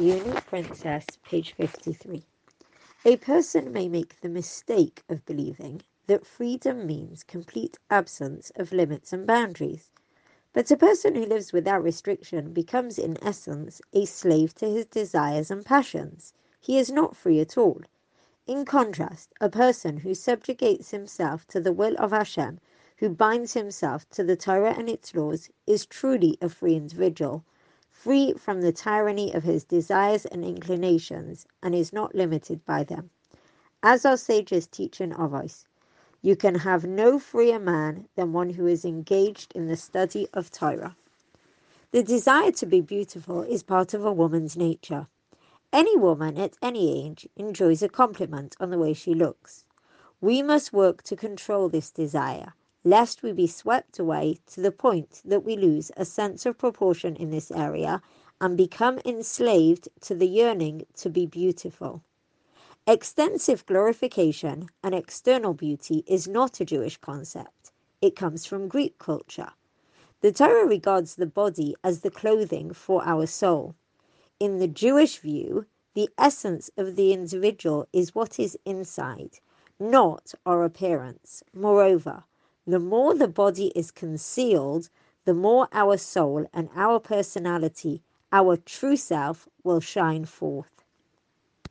Unique Princess, page 53. A person may make the mistake of believing that freedom means complete absence of limits and boundaries. But a person who lives without restriction becomes, in essence, a slave to his desires and passions. He is not free at all. In contrast, a person who subjugates himself to the will of Hashem, who binds himself to the Torah and its laws, is truly a free individual free from the tyranny of his desires and inclinations, and is not limited by them. As our sages teach in Avos, you can have no freer man than one who is engaged in the study of Torah. The desire to be beautiful is part of a woman's nature. Any woman at any age enjoys a compliment on the way she looks. We must work to control this desire lest we be swept away to the point that we lose a sense of proportion in this area and become enslaved to the yearning to be beautiful. Extensive glorification and external beauty is not a Jewish concept, it comes from Greek culture. The Torah regards the body as the clothing for our soul. In the Jewish view, the essence of the individual is what is inside, not our appearance. Moreover, the more the body is concealed, the more our soul and our personality, our true self, will shine forth.